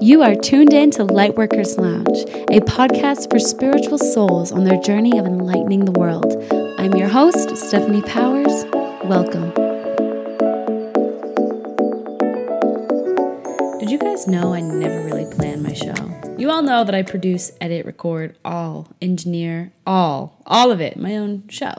You are tuned in to Lightworkers Lounge, a podcast for spiritual souls on their journey of enlightening the world. I'm your host, Stephanie Powers. Welcome. Did you guys know I never really plan my show? You all know that I produce, edit, record, all, engineer, all, all of it, my own show.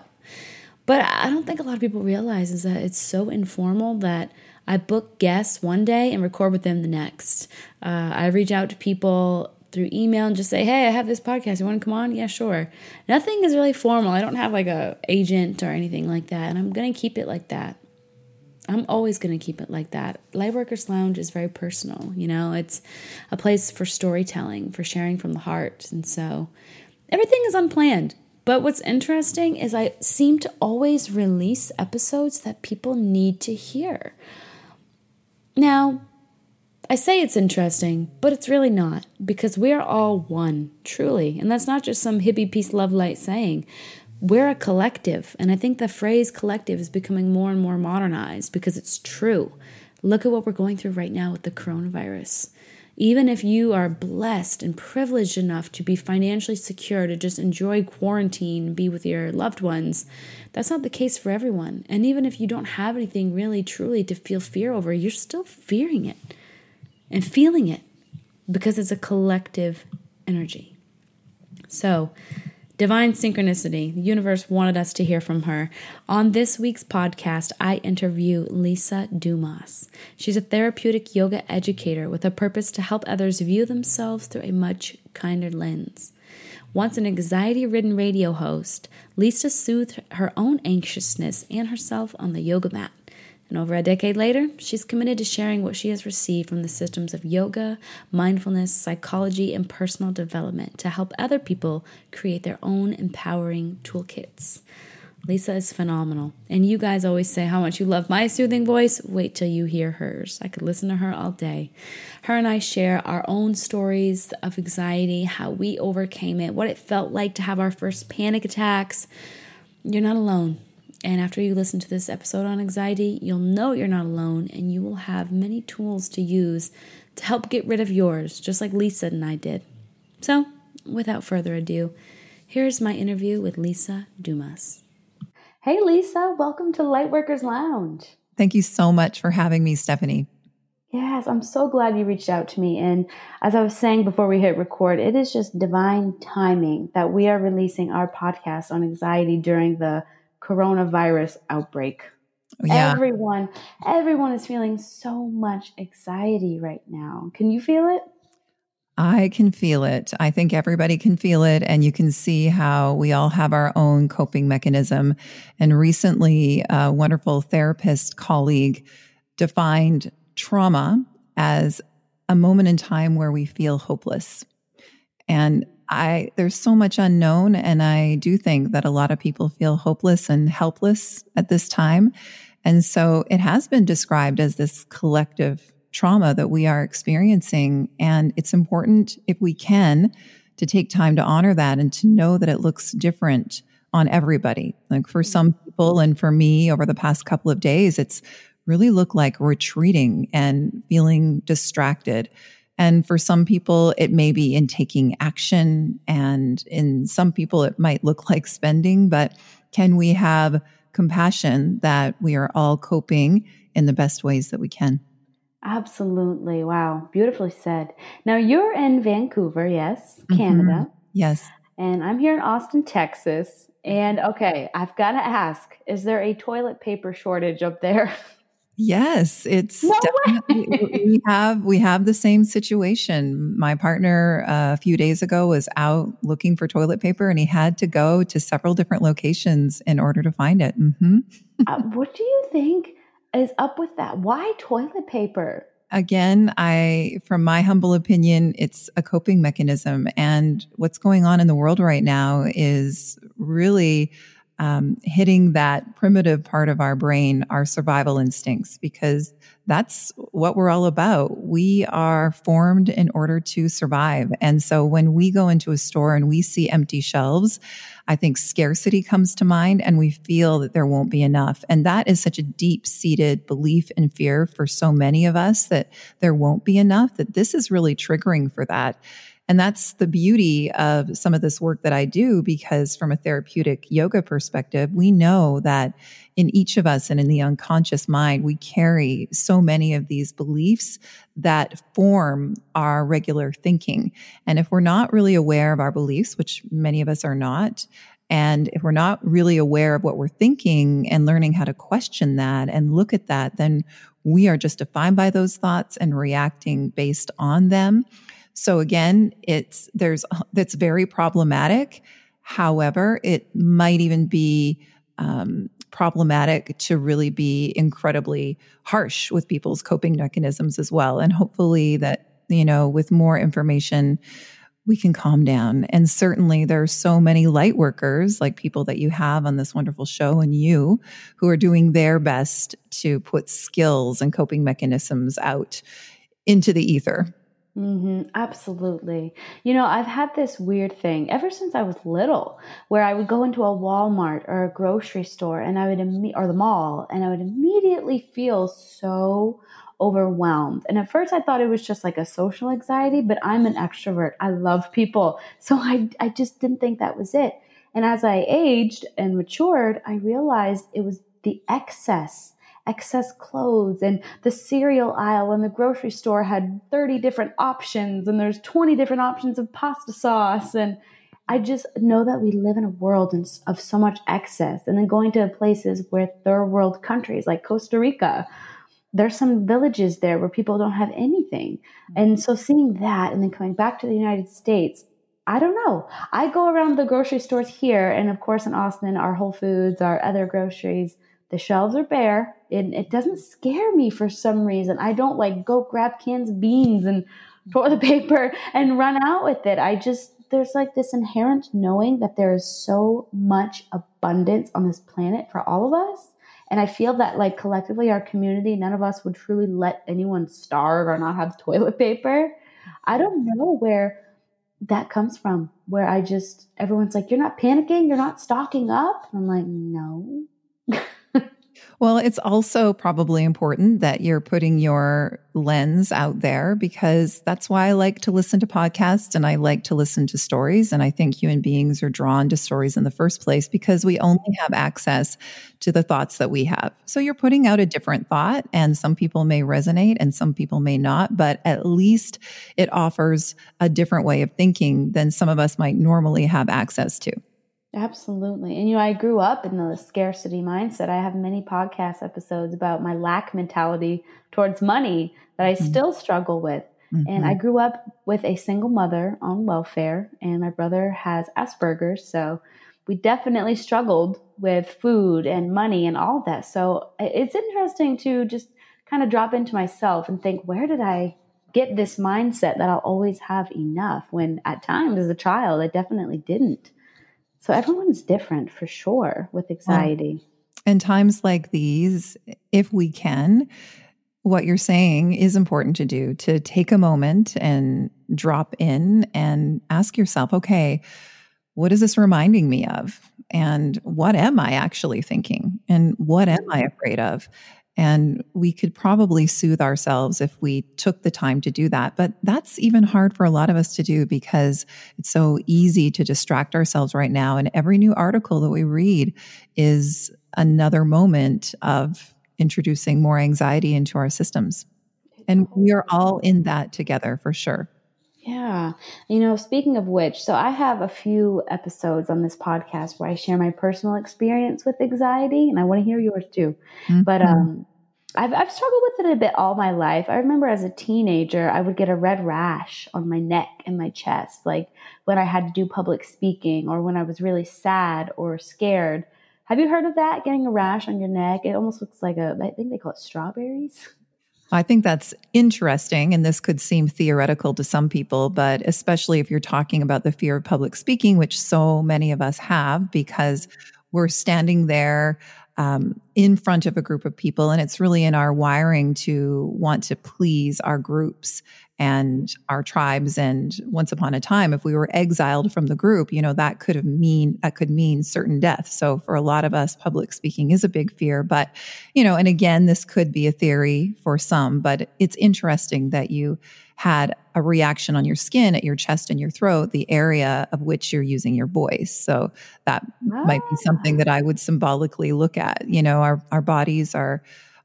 But I don't think a lot of people realize is that it's so informal that I book guests one day and record with them the next. Uh, I reach out to people through email and just say, "Hey, I have this podcast. You want to come on?" Yeah, sure. Nothing is really formal. I don't have like a agent or anything like that, and I'm gonna keep it like that. I'm always to keep it like that. Lightworkers Lounge is very personal, you know, it's a place for storytelling, for sharing from the heart. And so everything is unplanned. But what's interesting is I seem to always release episodes that people need to hear. Now, I say it's interesting, but it's really not because we are all one, truly. And that's not just some hippie peace, love, light saying. We're a collective. And I think the phrase collective is becoming more and more modernized because it's true. Look at what we're going through right now with the coronavirus. Even if you are blessed and privileged enough to be financially secure to just enjoy quarantine, be with your loved ones, that's not the case for everyone. And even if you don't have anything really truly to feel fear over, you're still fearing it and feeling it because it's a collective energy. So, divine synchronicity, the universe wanted us to hear from her. On this week's podcast, I interview Lisa Dumas. She's a therapeutic yoga educator with a purpose to help others view themselves through a much kinder lens. Once an anxiety ridden radio host, Lisa soothed her own anxiousness and herself on the yoga mat. And over a decade later, she's committed to sharing what she has received from the systems of yoga, mindfulness, psychology, and personal development to help other people create their own empowering toolkits. Lisa is phenomenal. And you guys always say how much you love my soothing voice. Wait till you hear hers. I could listen to her all day. Her and I share our own stories of anxiety, how we overcame it, what it felt like to have our first panic attacks. You're not alone. And after you listen to this episode on anxiety, you'll know you're not alone and you will have many tools to use to help get rid of yours, just like Lisa and I did. So, without further ado, here's my interview with Lisa Dumas. Hey, Lisa, welcome to Lightworkers Lounge. Thank you so much for having me, Stephanie. Yes, I'm so glad you reached out to me. And as I was saying before we hit record, it is just divine timing that we are releasing our podcast on anxiety during the coronavirus outbreak. Yeah. Everyone, everyone is feeling so much anxiety right now. Can you feel it? I can feel it. I think everybody can feel it. And you can see how we all have our own coping mechanism. And recently, a wonderful therapist colleague defined trauma as a moment in time where we feel hopeless. And I there's so much unknown and I do think that a lot of people feel hopeless and helpless at this time. And so it has been described as this collective trauma that we are experiencing. And it's important, if we can, to take time to honor that and to know that it looks different on everybody. Like for mm-hmm. some people and for me over the past couple of days, it's really looked like retreating and feeling distracted. And for some people, it may be in taking action. And in some people, it might look like spending. But can we have compassion that we are all coping in the best ways that we can? Absolutely. Wow. Beautifully said. Now you're in Vancouver, yes. Canada. Mm-hmm. Yes. And I'm here in Austin, Texas. And okay, I've got to ask is there a toilet paper shortage up there? Yes, it's no we have we have the same situation. My partner uh, a few days ago was out looking for toilet paper, and he had to go to several different locations in order to find it. Mm-hmm. uh, what do you think is up with that? Why toilet paper? Again, I, from my humble opinion, it's a coping mechanism. And what's going on in the world right now is really um, hitting that primitive part of our brain, our survival instincts, because that's what we're all about. We are formed in order to survive. And so when we go into a store and we see empty shelves, I think scarcity comes to mind and we feel that there won't be enough. And that is such a deep seated belief and fear for so many of us that there won't be enough that this is really triggering for that. And that's the beauty of some of this work that I do, because from a therapeutic yoga perspective, we know that in each of us and in the unconscious mind, we carry so many of these beliefs that form our regular thinking. And if we're not really aware of our beliefs, which many of us are not, and if we're not really aware of what we're thinking and learning how to question that and look at that, then we are just defined by those thoughts and reacting based on them. So again, it's there's that's very problematic. However, it might even be um, problematic to really be incredibly harsh with people's coping mechanisms as well. And hopefully, that you know, with more information, we can calm down. And certainly, there are so many light workers, like people that you have on this wonderful show, and you, who are doing their best to put skills and coping mechanisms out into the ether hmm absolutely. You know, I've had this weird thing ever since I was little, where I would go into a Walmart or a grocery store, and I would imme- or the mall, and I would immediately feel so overwhelmed. And at first, I thought it was just like a social anxiety, but I'm an extrovert. I love people, so I I just didn't think that was it. And as I aged and matured, I realized it was the excess excess clothes and the cereal aisle in the grocery store had 30 different options and there's 20 different options of pasta sauce and I just know that we live in a world of so much excess and then going to places where third world countries like Costa Rica there's some villages there where people don't have anything. Mm-hmm. And so seeing that and then coming back to the United States, I don't know. I go around the grocery stores here, and of course in Austin, our Whole Foods, our other groceries, the shelves are bare and it doesn't scare me for some reason. I don't like go grab cans of beans and toilet paper and run out with it. I just there's like this inherent knowing that there is so much abundance on this planet for all of us. And I feel that like collectively our community, none of us would truly let anyone starve or not have toilet paper. I don't know where that comes from, where I just everyone's like, You're not panicking, you're not stocking up. And I'm like, no. Well, it's also probably important that you're putting your lens out there because that's why I like to listen to podcasts and I like to listen to stories. And I think human beings are drawn to stories in the first place because we only have access to the thoughts that we have. So you're putting out a different thought, and some people may resonate and some people may not, but at least it offers a different way of thinking than some of us might normally have access to. Absolutely. And you know, I grew up in the scarcity mindset. I have many podcast episodes about my lack mentality towards money that I mm-hmm. still struggle with. Mm-hmm. And I mm-hmm. grew up with a single mother on welfare, and my brother has Asperger's. So we definitely struggled with food and money and all of that. So it's interesting to just kind of drop into myself and think, where did I get this mindset that I'll always have enough when at times as a child I definitely didn't. So everyone's different for sure with anxiety. And times like these, if we can, what you're saying is important to do to take a moment and drop in and ask yourself, okay, what is this reminding me of? And what am I actually thinking? And what am I mm-hmm. afraid of? And we could probably soothe ourselves if we took the time to do that. But that's even hard for a lot of us to do because it's so easy to distract ourselves right now. And every new article that we read is another moment of introducing more anxiety into our systems. And we are all in that together for sure. Yeah. You know, speaking of which, so I have a few episodes on this podcast where I share my personal experience with anxiety, and I want to hear yours too. Mm-hmm. But um, I've, I've struggled with it a bit all my life. I remember as a teenager, I would get a red rash on my neck and my chest, like when I had to do public speaking or when I was really sad or scared. Have you heard of that? Getting a rash on your neck? It almost looks like a, I think they call it strawberries. I think that's interesting. And this could seem theoretical to some people, but especially if you're talking about the fear of public speaking, which so many of us have because we're standing there um, in front of a group of people. And it's really in our wiring to want to please our groups and our tribes. And once upon a time, if we were exiled from the group, you know, that could have mean, that could mean certain death. So for a lot of us, public speaking is a big fear. But, you know, and again, this could be a theory for some, but it's interesting that you had a reaction on your skin at your chest and your throat, the area of which you're using your voice. So that ah. might be something that I would symbolically look at. You know, our, our bodies are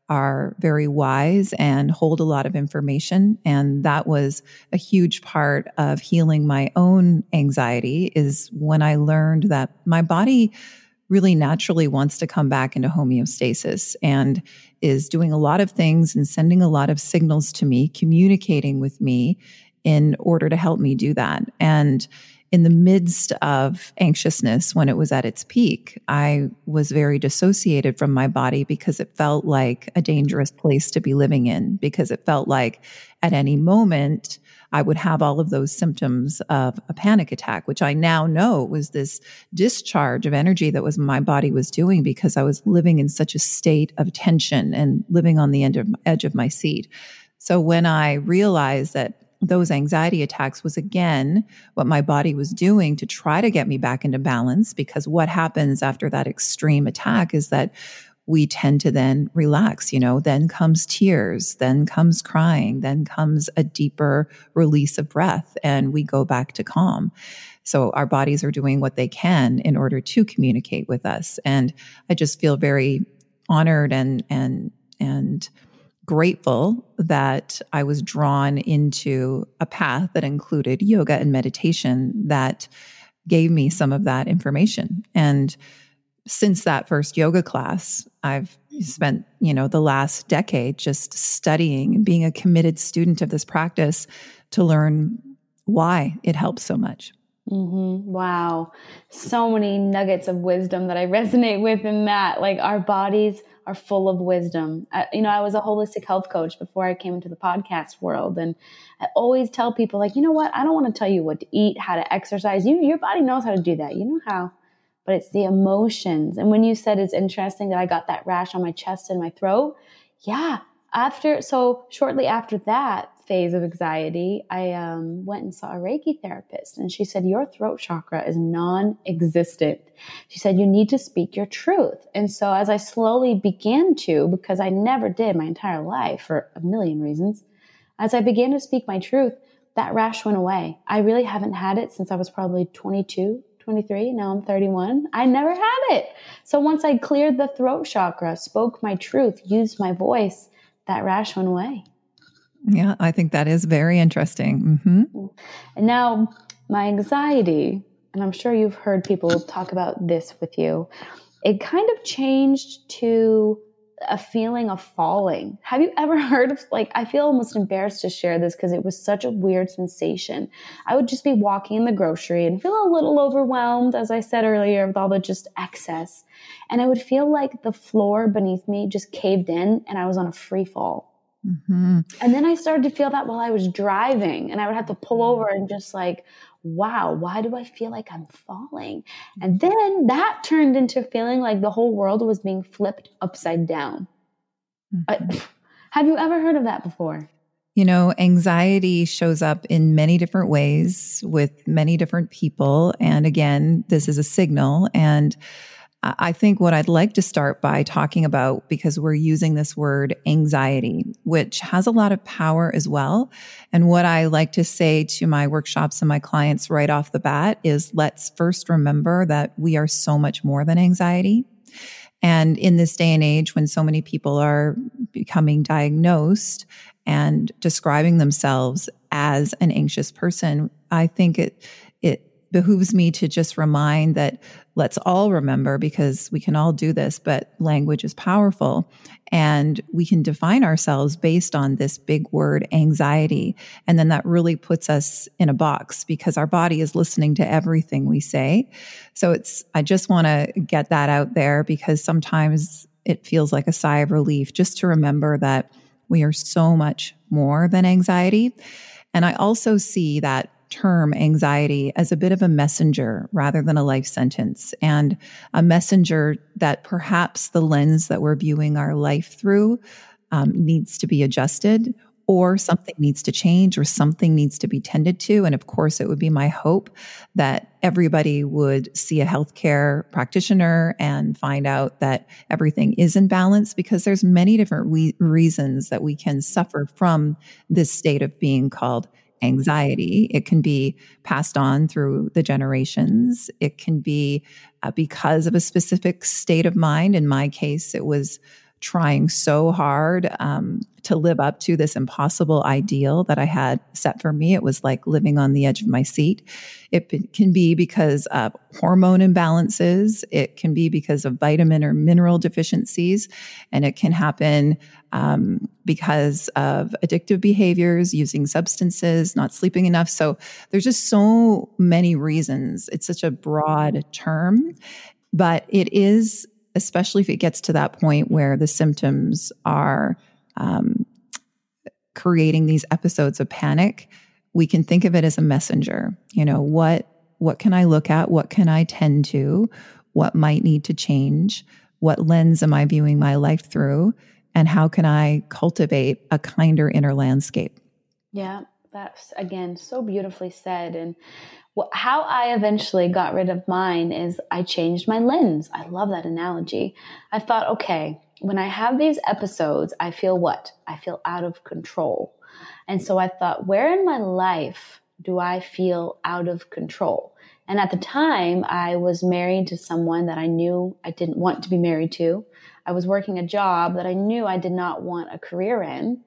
are very wise and hold a lot of information and that was a huge part of healing my own anxiety is when i learned that my body really naturally wants to come back into homeostasis and is doing a lot of things and sending a lot of signals to me, communicating with me in order to help me do that. And in the midst of anxiousness, when it was at its peak, I was very dissociated from my body because it felt like a dangerous place to be living in, because it felt like at any moment, I would have all of those symptoms of a panic attack, which I now know was this discharge of energy that was my body was doing because I was living in such a state of tension and living on the end of, edge of my seat. So when I realized that those anxiety attacks was again what my body was doing to try to get me back into balance because what happens after that extreme attack is that we tend to then relax, you know, then comes tears, then comes crying, then comes a deeper release of breath, and we go back to calm. So our bodies are doing what they can in order to communicate with us. And I just feel very honored and, and, and, grateful that I was drawn into a path that included yoga and meditation that gave me some of that information. And since that first yoga class, I've spent, you know, the last decade just studying and being a committed student of this practice to learn why it helps so much. Mm-hmm. Wow. So many nuggets of wisdom that I resonate with in that. Like our bodies are full of wisdom. I, you know, I was a holistic health coach before I came into the podcast world. And I always tell people, like, you know what? I don't want to tell you what to eat, how to exercise. You, your body knows how to do that. You know how but it's the emotions. And when you said it's interesting that I got that rash on my chest and my throat, yeah. After, so shortly after that phase of anxiety, I um, went and saw a Reiki therapist, and she said, Your throat chakra is non existent. She said, You need to speak your truth. And so, as I slowly began to, because I never did my entire life for a million reasons, as I began to speak my truth, that rash went away. I really haven't had it since I was probably 22, 23, now I'm 31. I never had it. So once I cleared the throat chakra, spoke my truth, used my voice, that rash went away. Yeah, I think that is very interesting. Mm-hmm. And now my anxiety, and I'm sure you've heard people talk about this with you, it kind of changed to a feeling of falling. Have you ever heard of like I feel almost embarrassed to share this because it was such a weird sensation. I would just be walking in the grocery and feel a little overwhelmed as I said earlier with all the just excess. And I would feel like the floor beneath me just caved in and I was on a free fall. Mm-hmm. And then I started to feel that while I was driving and I would have to pull over and just like wow, why do I feel like I'm falling? And then that turned into feeling like the whole world was being flipped upside down. Mm-hmm. have you ever heard of that before? You know, anxiety shows up in many different ways with many different people. And again, this is a signal. And I think what I'd like to start by talking about, because we're using this word anxiety, which has a lot of power as well. And what I like to say to my workshops and my clients right off the bat is let's first remember that we are so much more than anxiety. And in this day and age, when so many people are becoming diagnosed and describing themselves as an anxious person, I think it, it behooves me to just remind that let's all remember because we can all do this, but language is powerful and we can define ourselves based on this big word anxiety. And then that really puts us in a box because our body is listening to everything we say. So it's, I just want to get that out there because sometimes it feels like a sigh of relief just to remember that we are so much more than anxiety. And I also see that term anxiety as a bit of a messenger rather than a life sentence and a messenger that perhaps the lens that we're viewing our life through um, needs to be adjusted or something needs to change or something needs to be tended to. And of course, it would be my hope that everybody would see a healthcare practitioner and find out that everything is in balance because there's many different reasons that we can suffer from this state of being called anxiety. It can be passed on through the generations. It can be uh, because of a specific state of mind. In my case, it was trying so hard um, to live up to this impossible ideal that I had set for me. It was like living on the edge of my seat. It can be because of hormone imbalances, it can be because of vitamin or mineral deficiencies, and it can happen um, because of addictive behaviors, using substances, not sleeping enough. So there's just so many reasons. It's such a broad term, but it is especially if it gets to that point where the symptoms are um, creating these episodes of panic, we can think of it as a messenger. You know, what what can I look at? What can I tend to? What might need to change? What lens am I viewing my life through? And how can I cultivate a kinder inner landscape? Yeah, that's again so beautifully said. And how I eventually got rid of mine is I changed my lens. I love that analogy. I thought, okay, when I have these episodes, I feel what? I feel out of control. And so I thought, where in my life do I feel out of control? And at the time, I was married to someone that I knew I didn't want to be married to. I was working a job that I knew I did not want a career in.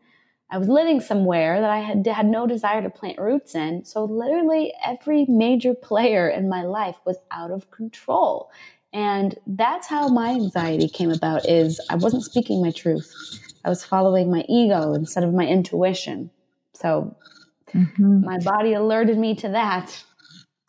I was living somewhere that I had, had no desire to plant roots in. So literally every major player in my life was out of control. And that's how my anxiety came about is I wasn't speaking my truth. I was following my ego instead of my intuition. So mm-hmm. my body alerted me to that.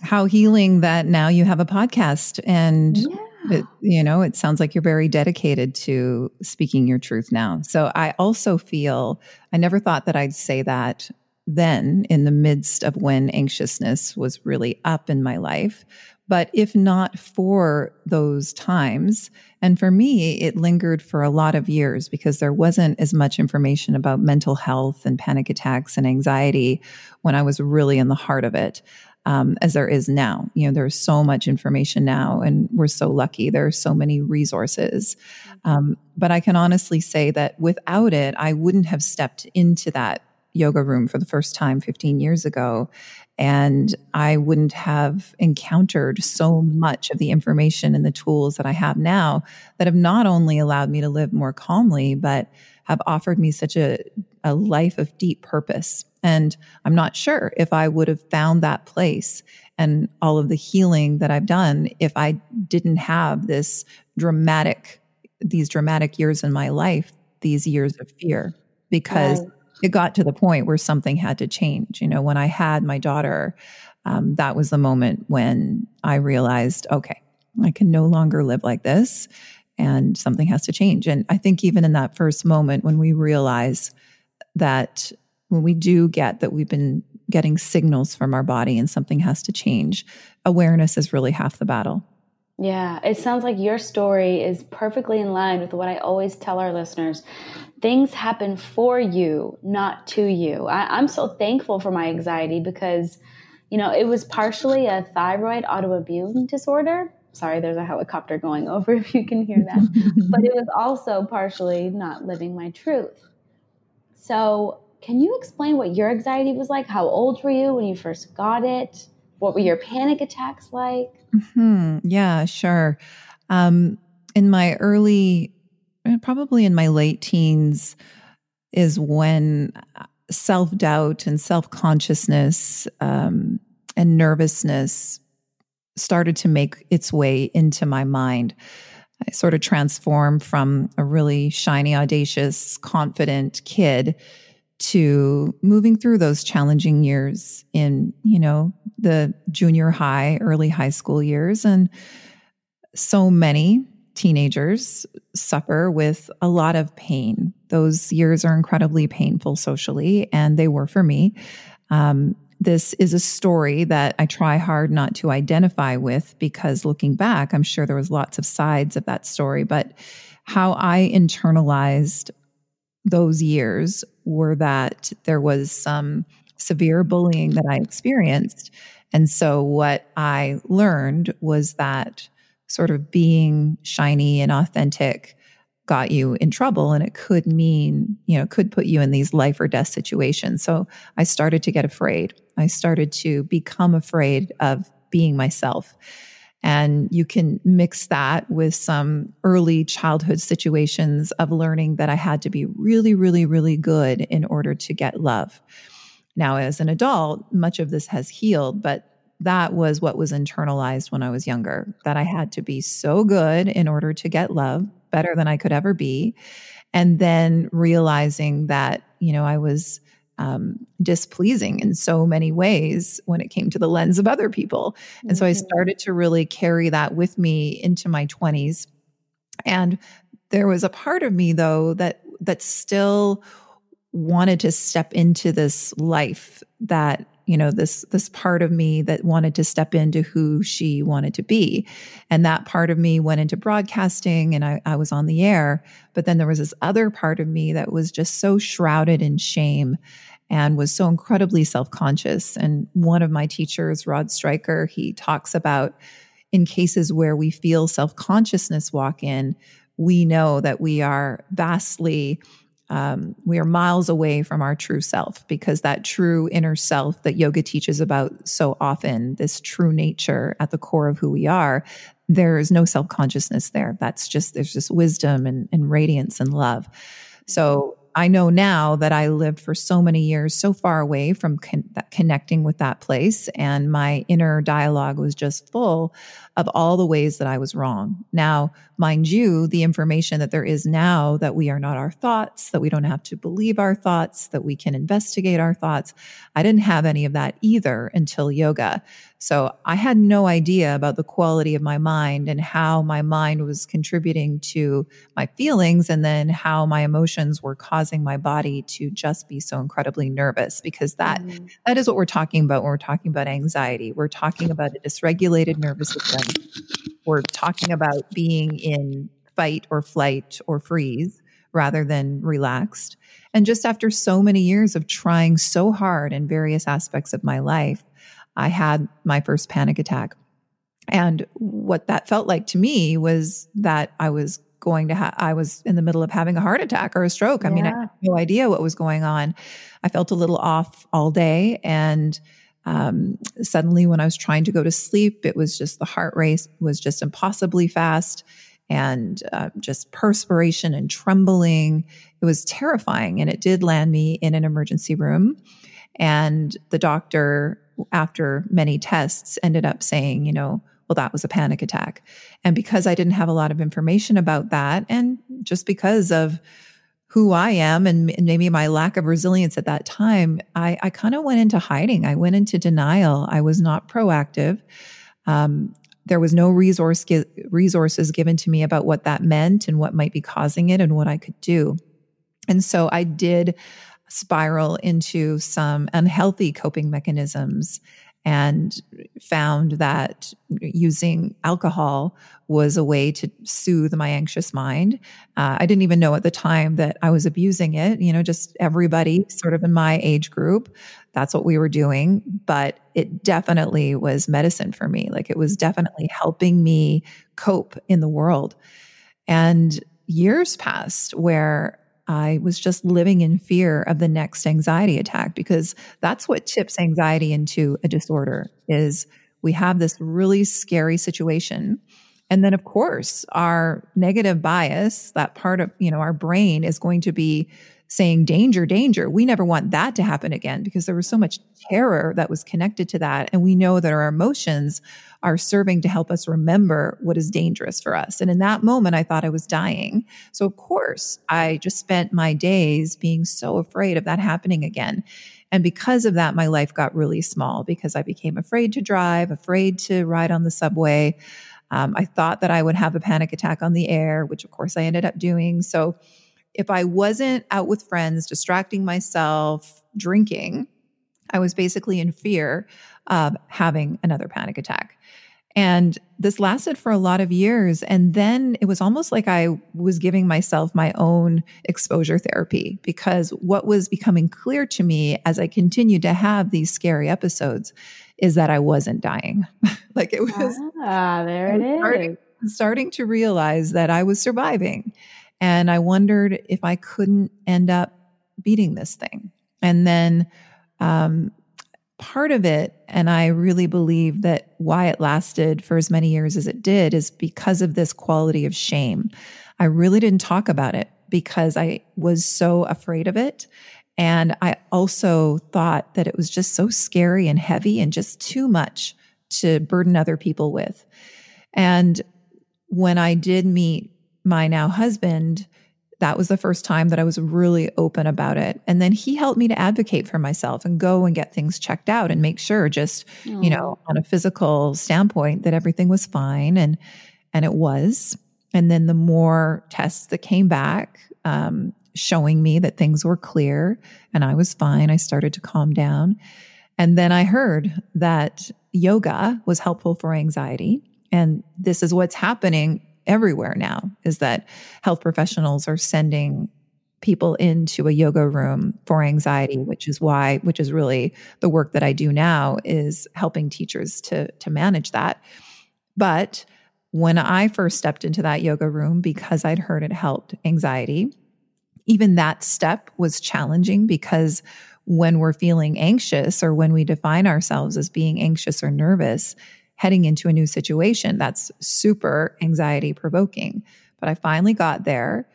How healing that now you have a podcast and yeah it, you know, it sounds like you're very dedicated to speaking your truth now. So I also feel, I never thought that I'd say that then in the midst of when anxiousness was really up in my life. But if not for those times, and for me, it lingered for a lot of years because there wasn't as much information about mental health and panic attacks and anxiety when I was really in the heart of it um, as there is now. You know, there's so much information now, and we're so lucky. There are so many resources. Um, but I can honestly say that without it, I wouldn't have stepped into that yoga room for the first time 15 years ago. And I wouldn't have encountered so much of the information and the tools that I have now that have not only allowed me to live more calmly, but have offered me such a, a life of deep purpose and I'm not sure if I would have found that place and all of the healing that I've done if I didn't have this dramatic, these dramatic years in my life, these years of fear, because right. It got to the point where something had to change. You know, when I had my daughter, um, that was the moment when I realized, okay, I can no longer live like this and something has to change. And I think even in that first moment when we realize that when we do get that we've been getting signals from our body and something has to change, awareness is really half the battle. Yeah, it sounds like your story is perfectly in line with what I always tell our listeners. Things happen for you, not to you. I, am so thankful for my anxiety because, you know, it was partially a thyroid autoimmune disorder. Sorry, there's a helicopter going over if you can hear that. but it was also partially not living my truth. So can you explain what your anxiety was like? How old were you when you first got it? What were your panic attacks like? Mm-hmm. Yeah, sure. Um, in my early, eh, probably in my late teens, is when uh, self doubt and self consciousness um, and nervousness started to make its way into my mind. I sort of transformed from a really shiny, audacious, confident kid to moving through those challenging years in, you know, the junior high, early high school years. And so many teenagers suffer with a lot of pain. Those years are incredibly painful socially, and they were for me. Um, this is a story that I try hard not to identify with because looking back, I'm sure there was lots of sides of that story. But how I internalized those years were that there was some severe bullying that I experienced. And so what I learned was that sort of being shiny and authentic got you in trouble and it could mean, you know, could put you in these life or death situations. So I started to get afraid. I started to become afraid of being myself. And you can mix that with some early childhood situations of learning that I had to be really, really, really good in order to get love. Now, as an adult, much of this has healed, but that was what was internalized when I was younger that I had to be so good in order to get love, better than I could ever be. And then realizing that, you know, I was um, displeasing in so many ways when it came to the lens of other people. And so I mm-hmm. started to really carry that with me into my 20s. And there was a part of me though that that still wanted to step into this life that you know this this part of me that wanted to step into who she wanted to be. And that part of me went into broadcasting and I, I was on the air. But then there was this other part of me that was just so shrouded in shame and was so incredibly self-conscious. And one of my teachers rod stryker he talks about in cases where we feel self-consciousness walk in we know that we are vastly um, we are miles away from our true self because that true inner self that yoga teaches about so often, this true nature at the core of who we are, there is no self consciousness there. That's just, there's just wisdom and, and radiance and love. So I know now that I lived for so many years so far away from con- connecting with that place, and my inner dialogue was just full of all the ways that I was wrong. Now, mind you, the information that there is now that we are not our thoughts, that we don't have to believe our thoughts, that we can investigate our thoughts, I didn't have any of that either until yoga. So I had no idea about the quality of my mind and how my mind was contributing to my feelings and then how my emotions were causing my body to just be so incredibly nervous because that, mm-hmm. that is what we're talking about when we're talking about anxiety. We're talking about a dysregulated nervous system. We're talking about being in fight or flight or freeze rather than relaxed. And just after so many years of trying so hard in various aspects of my life, I had my first panic attack. And what that felt like to me was that I was going to have, I was in the middle of having a heart attack or a stroke. I yeah. mean, I had no idea what was going on. I felt a little off all day. And um, suddenly, when I was trying to go to sleep, it was just the heart rate was just impossibly fast and uh, just perspiration and trembling. It was terrifying. And it did land me in an emergency room. And the doctor after many tests, ended up saying, you know, well, that was a panic attack. And because I didn't have a lot of information about that, and just because of who I am and maybe my lack of resilience at that time, I, I kind of went into hiding. I went into denial. I was not proactive. Um, there was no resource resources given to me about what that meant and what might be causing it and what I could do. And so I did spiral into some unhealthy coping mechanisms and found that using alcohol was a way to soothe my anxious mind. Uh, I didn't even know at the time that I was abusing it. You know, just everybody sort of in my age group, that's what we were doing. But it definitely was medicine for me. Like it was definitely helping me cope in the world. And years passed where I was just living in fear of the next anxiety attack because that's what tips anxiety into a disorder is we have this really scary situation. And then of course our negative bias that part of you know our brain is going to be saying danger danger we never want that to happen again because there was so much terror that was connected to that and we know that our emotions are serving to help us remember what is dangerous for us. And in that moment, I thought I was dying. So, of course, I just spent my days being so afraid of that happening again. And because of that, my life got really small because I became afraid to drive, afraid to ride on the subway. Um, I thought that I would have a panic attack on the air, which of course I ended up doing. So, if I wasn't out with friends, distracting myself, drinking, I was basically in fear of having another panic attack. And this lasted for a lot of years. And then it was almost like I was giving myself my own exposure therapy because what was becoming clear to me as I continued to have these scary episodes is that I wasn't dying. like it was. Ah, there it is. Starting, starting to realize that I was surviving. And I wondered if I couldn't end up beating this thing. And then um, part of it, and I really believe that why it lasted for as many years as it did, is because of this quality of shame. I really didn't talk about it because I was so afraid of it. And I also thought that it was just so scary and heavy and just too much to burden other people with. And when I did meet my now husband, that was the first time that I was really open about it. And then he helped me to advocate for myself and go and get things checked out and make sure just, Aww. you know, on a physical standpoint that everything was fine and and it was. And then the more tests that came back um, showing me that things were clear and I was fine, I started to calm down. And then I heard that yoga was helpful for anxiety. And this is what's happening everywhere now is that health professionals are sending people into a yoga room for anxiety which is why which is really the work that I do now is helping teachers to to manage that. But when I first stepped into that yoga room because I'd heard it helped anxiety even that step was challenging because when we're feeling anxious or when we define ourselves as being anxious or nervous heading into a new situation. That's super anxiety provoking. But I finally got there.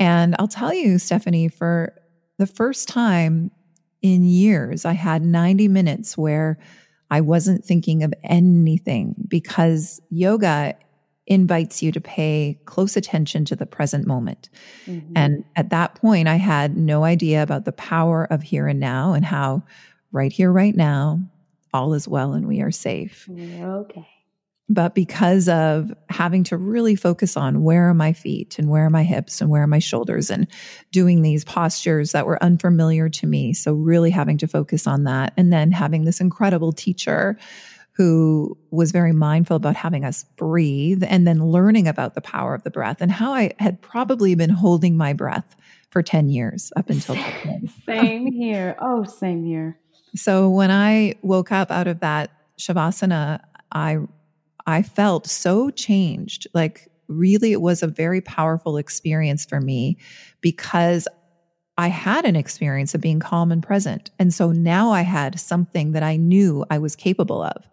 And I'll tell you, Stephanie, for the first time in years, I had 90 minutes where I wasn't thinking of anything because yoga invites you to pay close attention to the present moment. Mm-hmm. And at that point, I had no idea about the power of here and now and how right here, right now, all is well and we are safe. Okay. But because of having to really focus on where are my feet and where are my hips and where are my shoulders and doing these postures that were unfamiliar to me. So, really having to focus on that. And then having this incredible teacher who was very mindful about having us breathe and then learning about the power of the breath and how I had probably been holding my breath for 10 years up until that point. Same here. Oh, same here. So when I woke up out of that shavasana, I I felt so changed. Like really it was a very powerful experience for me because I had an experience of being calm and present. And so now I had something that I knew I was capable of.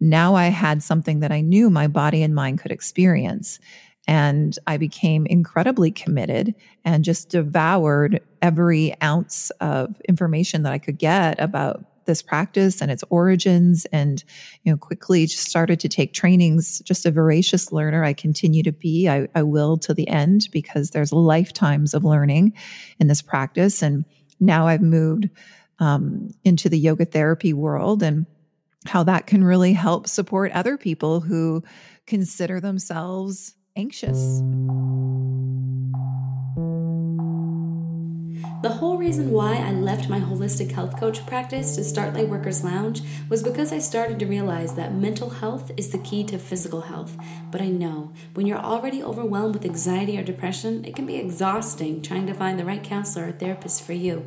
Now I had something that I knew my body and mind could experience. And I became incredibly committed and just devoured every ounce of information that I could get about this practice and its origins and you know quickly just started to take trainings. Just a voracious learner i continue to be. I, I will to the end because there's lifetimes of learning in this practice. And now i've moved um, into the yoga therapy world and how that can really help support other people who consider themselves anxious. The whole reason why I left my holistic health coach practice to start Lightworkers Lounge was because I started to realize that mental health is the key to physical health. But I know when you're already overwhelmed with anxiety or depression, it can be exhausting trying to find the right counselor or therapist for you.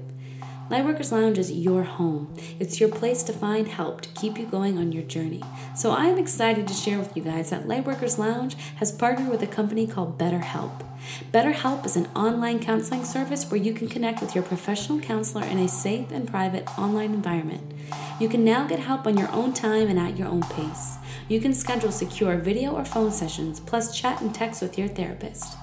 Lightworkers Lounge is your home. It's your place to find help to keep you going on your journey. So I am excited to share with you guys that Lightworkers Lounge has partnered with a company called BetterHelp. BetterHelp is an online counseling service where you can connect with your professional counselor in a safe and private online environment. You can now get help on your own time and at your own pace. You can schedule secure video or phone sessions, plus chat and text with your therapist.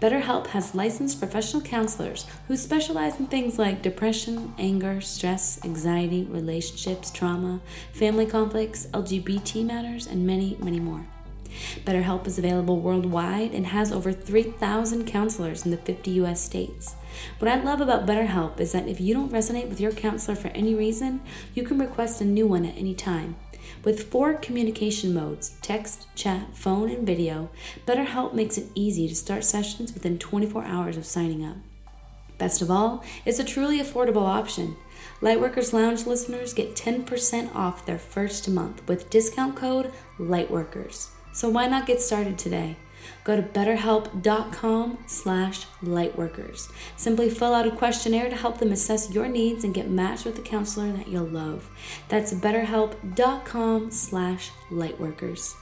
BetterHelp has licensed professional counselors who specialize in things like depression, anger, stress, anxiety, relationships, trauma, family conflicts, LGBT matters, and many, many more. BetterHelp is available worldwide and has over 3,000 counselors in the 50 US states. What I love about BetterHelp is that if you don't resonate with your counselor for any reason, you can request a new one at any time. With four communication modes text, chat, phone, and video BetterHelp makes it easy to start sessions within 24 hours of signing up. Best of all, it's a truly affordable option. Lightworkers Lounge listeners get 10% off their first month with discount code LIGHTWORKERS. So why not get started today? Go to betterhelp.com slash lightworkers. Simply fill out a questionnaire to help them assess your needs and get matched with a counselor that you'll love. That's betterhelp.com slash lightworkers.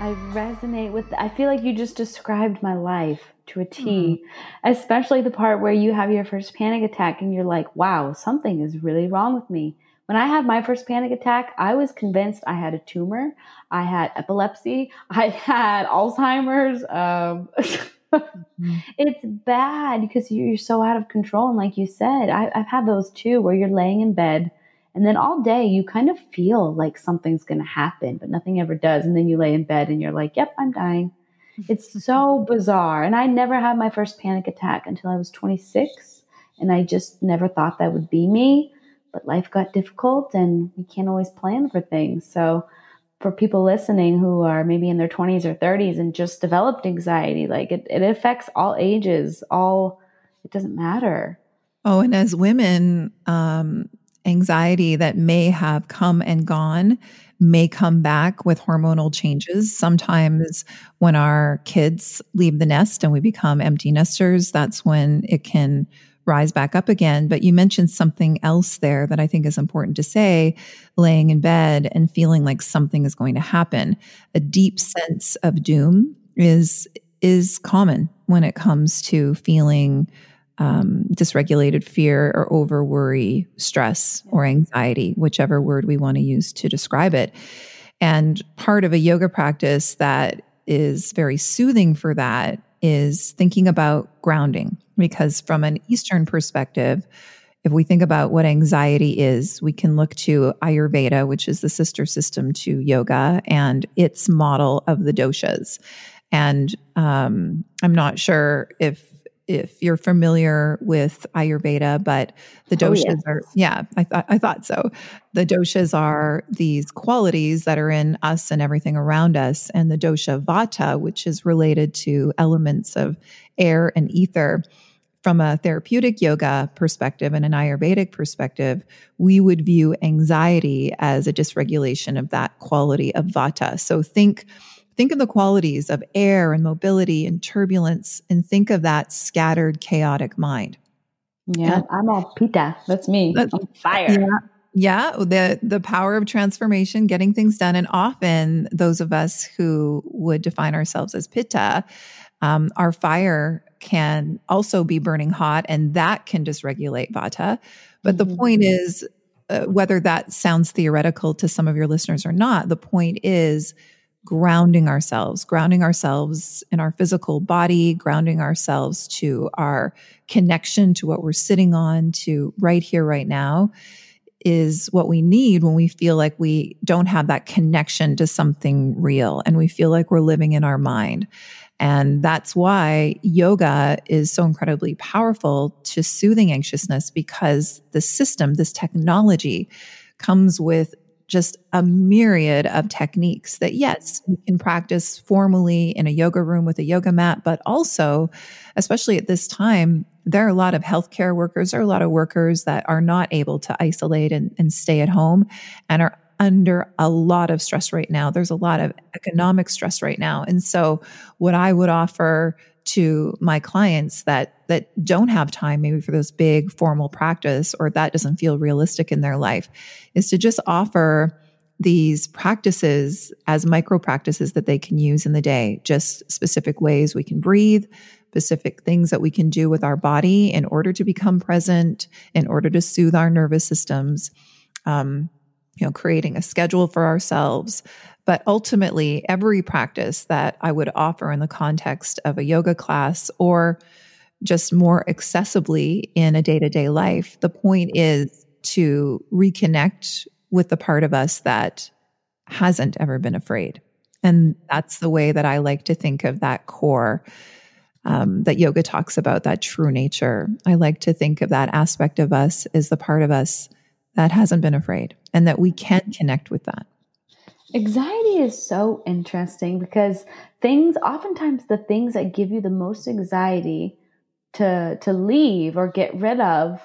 I resonate with, I feel like you just described my life to a T, mm-hmm. especially the part where you have your first panic attack and you're like, wow, something is really wrong with me. When I had my first panic attack, I was convinced I had a tumor, I had epilepsy, I had Alzheimer's. Um, mm-hmm. it's bad because you're so out of control. And like you said, I, I've had those too, where you're laying in bed and then all day you kind of feel like something's going to happen, but nothing ever does. And then you lay in bed and you're like, yep, I'm dying. It's so bizarre. And I never had my first panic attack until I was 26. And I just never thought that would be me. But life got difficult and we can't always plan for things. So, for people listening who are maybe in their 20s or 30s and just developed anxiety, like it, it affects all ages, all, it doesn't matter. Oh, and as women, um, anxiety that may have come and gone may come back with hormonal changes. Sometimes, when our kids leave the nest and we become empty nesters, that's when it can rise back up again. But you mentioned something else there that I think is important to say laying in bed and feeling like something is going to happen. A deep sense of doom is is common when it comes to feeling um, dysregulated fear or over worry, stress, or anxiety, whichever word we want to use to describe it. And part of a yoga practice that is very soothing for that is thinking about grounding. Because from an Eastern perspective, if we think about what anxiety is, we can look to Ayurveda, which is the sister system to yoga, and its model of the doshas. And um, I'm not sure if if you're familiar with Ayurveda, but the oh, doshas oh, yes. are yeah, I thought I thought so. The doshas are these qualities that are in us and everything around us, and the dosha vata, which is related to elements of air and ether. From a therapeutic yoga perspective and an Ayurvedic perspective, we would view anxiety as a dysregulation of that quality of vata. So think Think of the qualities of air and mobility and turbulence and think of that scattered, chaotic mind. Yeah, and, I'm all pitta. That's me. That's, I'm fire. Yeah. Yeah, the the power of transformation, getting things done, and often those of us who would define ourselves as pitta, um, our fire can also be burning hot, and that can dysregulate vata. But mm-hmm. the point is, uh, whether that sounds theoretical to some of your listeners or not, the point is grounding ourselves, grounding ourselves in our physical body, grounding ourselves to our connection to what we're sitting on, to right here, right now, is what we need when we feel like we don't have that connection to something real and we feel like we're living in our mind. And that's why yoga is so incredibly powerful to soothing anxiousness because the system, this technology, comes with just a myriad of techniques that, yes, you can practice formally in a yoga room with a yoga mat, but also, especially at this time, there are a lot of healthcare workers, there are a lot of workers that are not able to isolate and, and stay at home and are under a lot of stress right now. There's a lot of economic stress right now. And so, what I would offer to my clients that that don't have time maybe for this big formal practice or that doesn't feel realistic in their life is to just offer these practices as micro practices that they can use in the day just specific ways we can breathe specific things that we can do with our body in order to become present in order to soothe our nervous systems um, you know creating a schedule for ourselves but ultimately, every practice that I would offer in the context of a yoga class or just more accessibly in a day to day life, the point is to reconnect with the part of us that hasn't ever been afraid. And that's the way that I like to think of that core um, that yoga talks about, that true nature. I like to think of that aspect of us as the part of us that hasn't been afraid and that we can mm-hmm. connect with that. Anxiety is so interesting because things, oftentimes, the things that give you the most anxiety to to leave or get rid of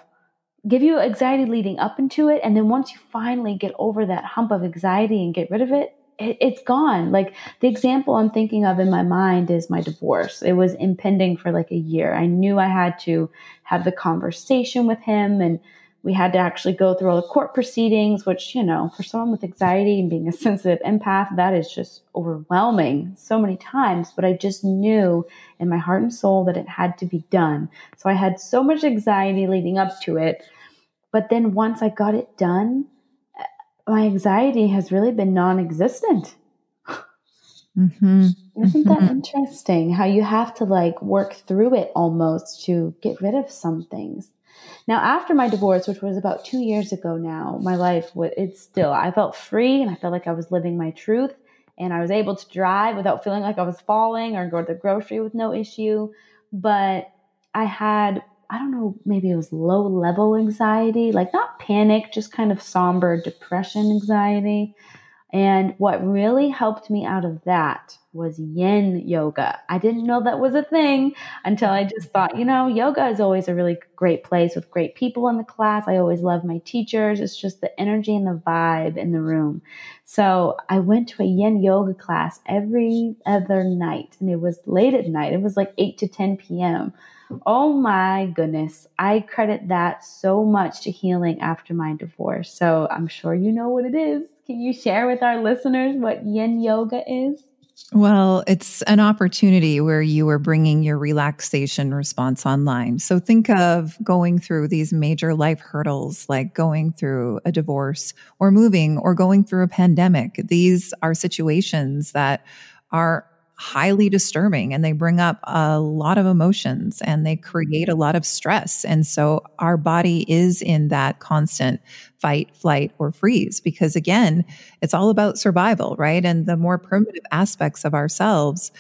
give you anxiety leading up into it. And then once you finally get over that hump of anxiety and get rid of it, it it's gone. Like the example i'm thinking of in my mind is my divorce. It was impending for like a year. I knew i had to have the conversation with him and we had to actually go through all the court proceedings, which, you know, for someone with anxiety and being a sensitive empath, that is just overwhelming so many times. But I just knew in my heart and soul that it had to be done. So I had so much anxiety leading up to it. But then once I got it done, my anxiety has really been non existent. Mm-hmm. Isn't that mm-hmm. interesting? How you have to like work through it almost to get rid of some things. Now, after my divorce, which was about two years ago now, my life, it's still, I felt free and I felt like I was living my truth and I was able to drive without feeling like I was falling or go to the grocery with no issue. But I had, I don't know, maybe it was low level anxiety, like not panic, just kind of somber depression anxiety. And what really helped me out of that was yin yoga. I didn't know that was a thing until I just thought, you know, yoga is always a really great place with great people in the class. I always love my teachers. It's just the energy and the vibe in the room. So I went to a yin yoga class every other night and it was late at night. It was like 8 to 10 p.m. Oh my goodness. I credit that so much to healing after my divorce. So I'm sure you know what it is. Can you share with our listeners what yin yoga is? Well, it's an opportunity where you are bringing your relaxation response online. So think of going through these major life hurdles like going through a divorce or moving or going through a pandemic. These are situations that are highly disturbing and they bring up a lot of emotions and they create a lot of stress. And so our body is in that constant fight, flight, or freeze because again, it's all about survival, right? And the more primitive aspects of ourselves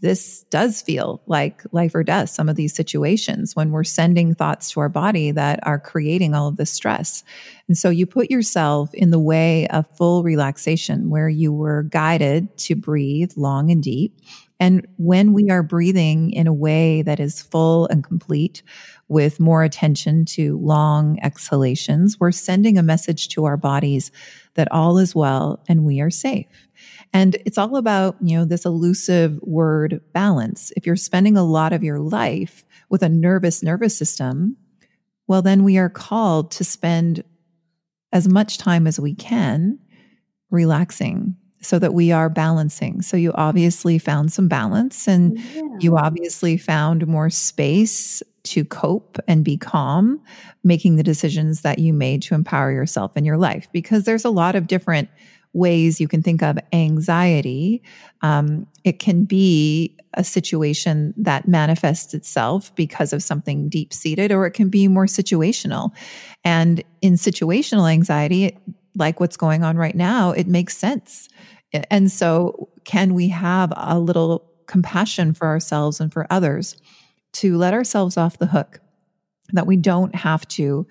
this does feel like life or death, some of these situations when we're sending thoughts to our body that are creating all of this stress. And so you put yourself in the way of full relaxation where you were guided to breathe long and deep. And when we are breathing in a way that is full and complete with more attention to long exhalations, we're sending a message to our bodies that all is well and we are safe. And it's all about, you know, this elusive word balance. If you're spending a lot of your life with a nervous nervous system, well, then we are called to spend as much time as we can relaxing so that we are balancing. So you obviously found some balance and yeah. you obviously found more space to cope and be calm, making the decisions that you made to empower yourself in your life because there's a lot of different ways you can think of anxiety. Um, it can be a situation that manifests itself because of something deep seated, or it can be more situational. And in situational anxiety, like what's going on right now, it makes sense. And so, can we have a little compassion for ourselves and for others to let ourselves off the hook? That we don't have to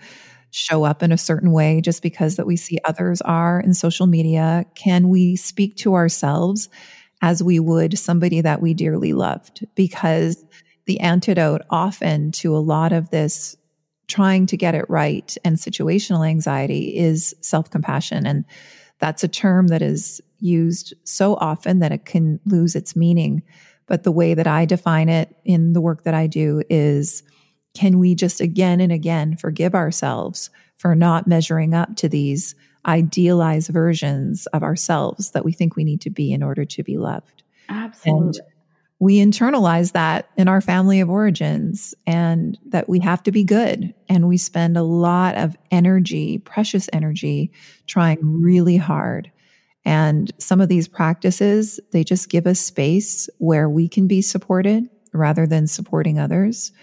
show up in a certain way just because that we see others are in social media? Can we speak to ourselves as we would somebody that we dearly loved? Because the antidote often to a lot of this trying to get it right and situational anxiety is self compassion. And that's a term that is used so often that it can lose its meaning. But the way that I define it in the work that I do is can we just again and again forgive ourselves for not measuring up to these idealized versions of ourselves that we think we need to be in order to be loved? Absolutely. And we internalize that in our family of origins and that we have to be good. And we spend a lot of energy, precious energy, trying really hard. And some of these practices, they just give us space where we can be supported rather than supporting others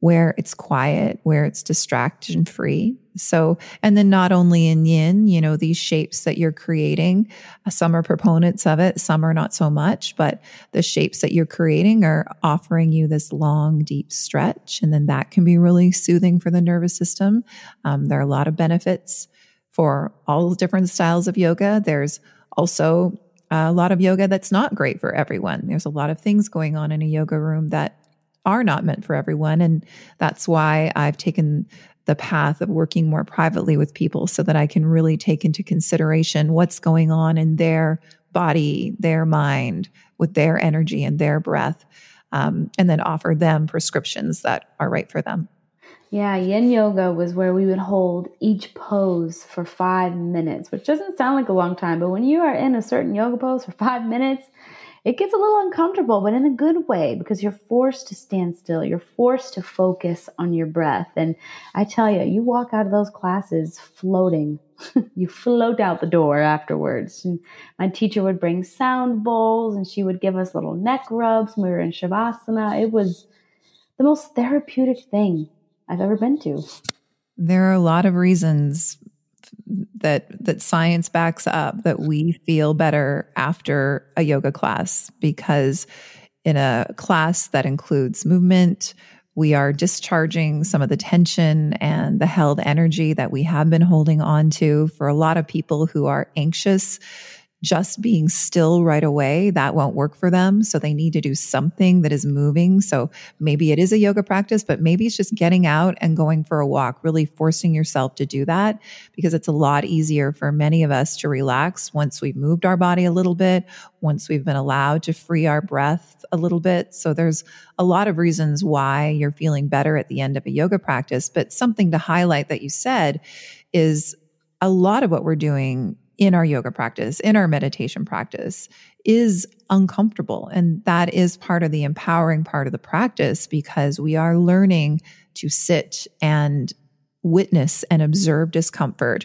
where it's quiet, where it's distraction free. So, and then not only in yin, you know, these shapes that you're creating, uh, some are proponents of it, some are not so much, but the shapes that you're creating are offering you this long, deep stretch. And then that can be really soothing for the nervous system. Um, there are a lot of benefits for all different styles of yoga. There's also a lot of yoga that's not great for everyone. There's a lot of things going on in a yoga room that are not meant for everyone. And that's why I've taken the path of working more privately with people so that I can really take into consideration what's going on in their body, their mind, with their energy and their breath, um, and then offer them prescriptions that are right for them. Yeah, yin yoga was where we would hold each pose for five minutes, which doesn't sound like a long time, but when you are in a certain yoga pose for five minutes, it gets a little uncomfortable, but in a good way because you're forced to stand still. You're forced to focus on your breath. And I tell you, you walk out of those classes floating. you float out the door afterwards. And my teacher would bring sound bowls and she would give us little neck rubs when we were in Shavasana. It was the most therapeutic thing I've ever been to. There are a lot of reasons that that science backs up that we feel better after a yoga class because in a class that includes movement we are discharging some of the tension and the held energy that we have been holding on to for a lot of people who are anxious just being still right away, that won't work for them. So they need to do something that is moving. So maybe it is a yoga practice, but maybe it's just getting out and going for a walk, really forcing yourself to do that because it's a lot easier for many of us to relax once we've moved our body a little bit, once we've been allowed to free our breath a little bit. So there's a lot of reasons why you're feeling better at the end of a yoga practice. But something to highlight that you said is a lot of what we're doing in our yoga practice, in our meditation practice, is uncomfortable. And that is part of the empowering part of the practice because we are learning to sit and witness and observe discomfort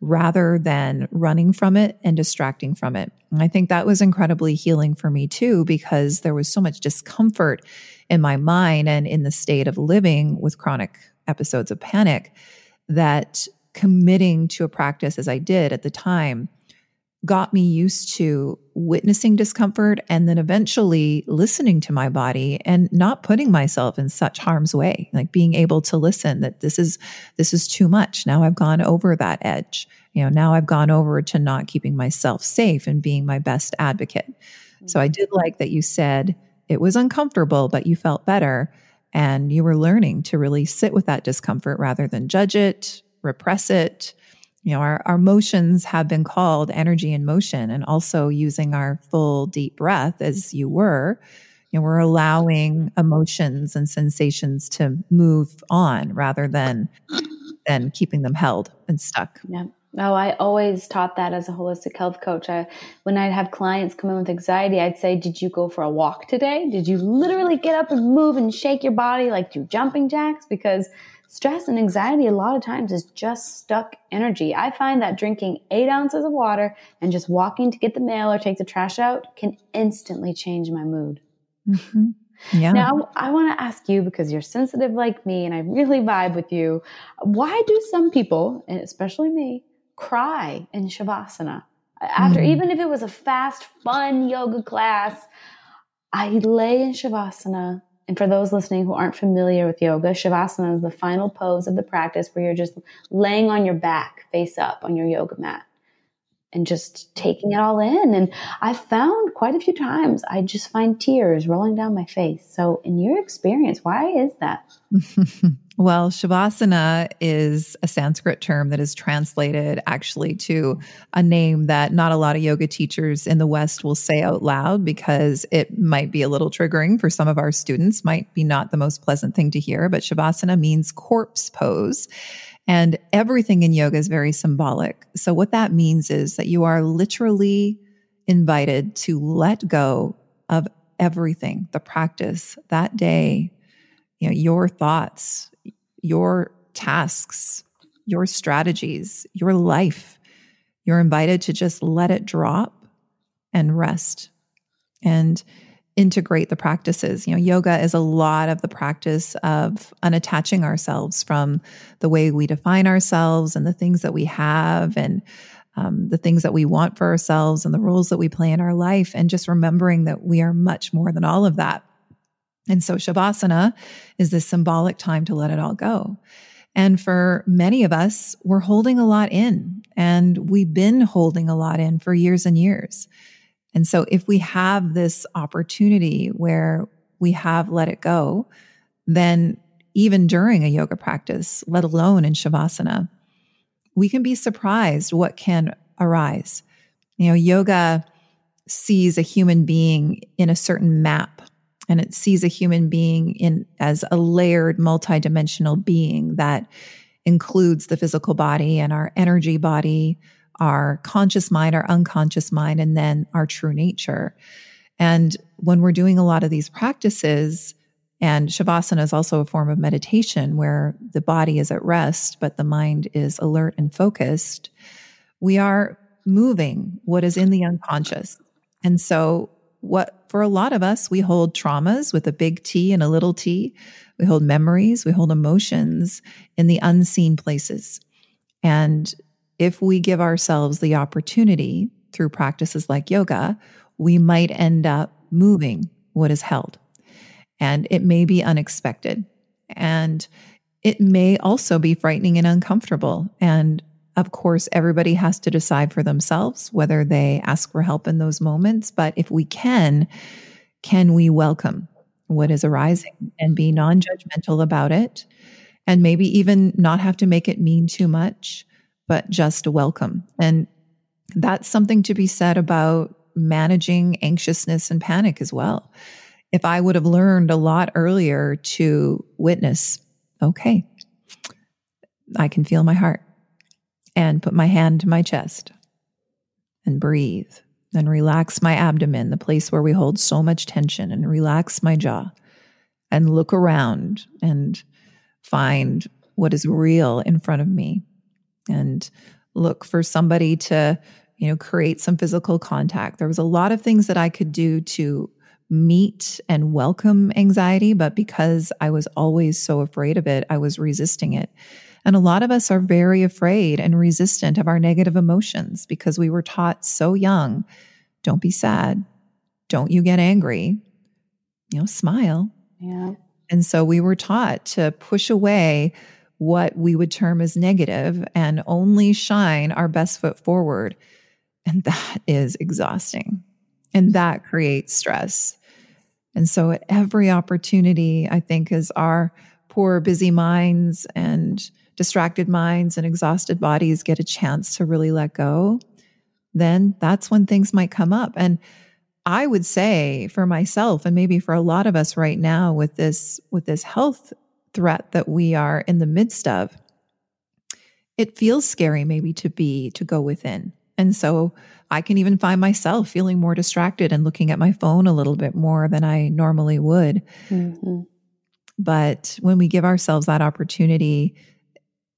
rather than running from it and distracting from it. And I think that was incredibly healing for me too, because there was so much discomfort in my mind and in the state of living with chronic episodes of panic that committing to a practice as I did at the time got me used to witnessing discomfort and then eventually listening to my body and not putting myself in such harm's way like being able to listen that this is this is too much now i've gone over that edge you know now i've gone over to not keeping myself safe and being my best advocate mm-hmm. so i did like that you said it was uncomfortable but you felt better and you were learning to really sit with that discomfort rather than judge it repress it. You know, our, our motions have been called energy in motion, and also using our full deep breath as you were, you know, we're allowing emotions and sensations to move on rather than than keeping them held and stuck. Yeah. Oh, I always taught that as a holistic health coach. I, when I'd have clients come in with anxiety, I'd say, Did you go for a walk today? Did you literally get up and move and shake your body like do jumping jacks? Because stress and anxiety a lot of times is just stuck energy. I find that drinking eight ounces of water and just walking to get the mail or take the trash out can instantly change my mood. Mm-hmm. Yeah. Now, I want to ask you because you're sensitive like me and I really vibe with you. Why do some people, and especially me, cry in Shavasana? After, mm-hmm. even if it was a fast, fun yoga class, I lay in Shavasana and for those listening who aren't familiar with yoga, Shavasana is the final pose of the practice where you're just laying on your back, face up on your yoga mat and just taking it all in. And I found quite a few times I just find tears rolling down my face. So, in your experience, why is that? Well, Shavasana is a Sanskrit term that is translated actually to a name that not a lot of yoga teachers in the West will say out loud because it might be a little triggering for some of our students, might be not the most pleasant thing to hear. But Shavasana means corpse pose. And everything in yoga is very symbolic. So, what that means is that you are literally invited to let go of everything, the practice, that day, you know, your thoughts, your tasks, your strategies, your life. You're invited to just let it drop and rest and integrate the practices. You know, yoga is a lot of the practice of unattaching ourselves from the way we define ourselves and the things that we have and um, the things that we want for ourselves and the roles that we play in our life, and just remembering that we are much more than all of that. And so Shavasana is this symbolic time to let it all go. And for many of us, we're holding a lot in. and we've been holding a lot in for years and years. And so if we have this opportunity where we have let it go, then even during a yoga practice, let alone in Shavasana, we can be surprised what can arise. You know, yoga sees a human being in a certain map and it sees a human being in as a layered multidimensional being that includes the physical body and our energy body, our conscious mind, our unconscious mind, and then our true nature. And when we're doing a lot of these practices, and Shavasana is also a form of meditation where the body is at rest, but the mind is alert and focused. We are moving what is in the unconscious. And so, what for a lot of us, we hold traumas with a big T and a little t. We hold memories, we hold emotions in the unseen places. And if we give ourselves the opportunity through practices like yoga, we might end up moving what is held. And it may be unexpected. And it may also be frightening and uncomfortable. And of course, everybody has to decide for themselves whether they ask for help in those moments. But if we can, can we welcome what is arising and be non judgmental about it? And maybe even not have to make it mean too much, but just a welcome. And that's something to be said about managing anxiousness and panic as well. If I would have learned a lot earlier to witness, okay, I can feel my heart and put my hand to my chest and breathe and relax my abdomen, the place where we hold so much tension, and relax my jaw and look around and find what is real in front of me and look for somebody to you know create some physical contact there was a lot of things that i could do to meet and welcome anxiety but because i was always so afraid of it i was resisting it and a lot of us are very afraid and resistant of our negative emotions because we were taught so young don't be sad. Don't you get angry. You know, smile. Yeah. And so we were taught to push away what we would term as negative and only shine our best foot forward. And that is exhausting. And that creates stress. And so, at every opportunity, I think, as our poor, busy minds and distracted minds and exhausted bodies get a chance to really let go, then that's when things might come up. And I would say for myself and maybe for a lot of us right now with this with this health threat that we are in the midst of, it feels scary maybe to be to go within. And so I can even find myself feeling more distracted and looking at my phone a little bit more than I normally would. Mm-hmm. But when we give ourselves that opportunity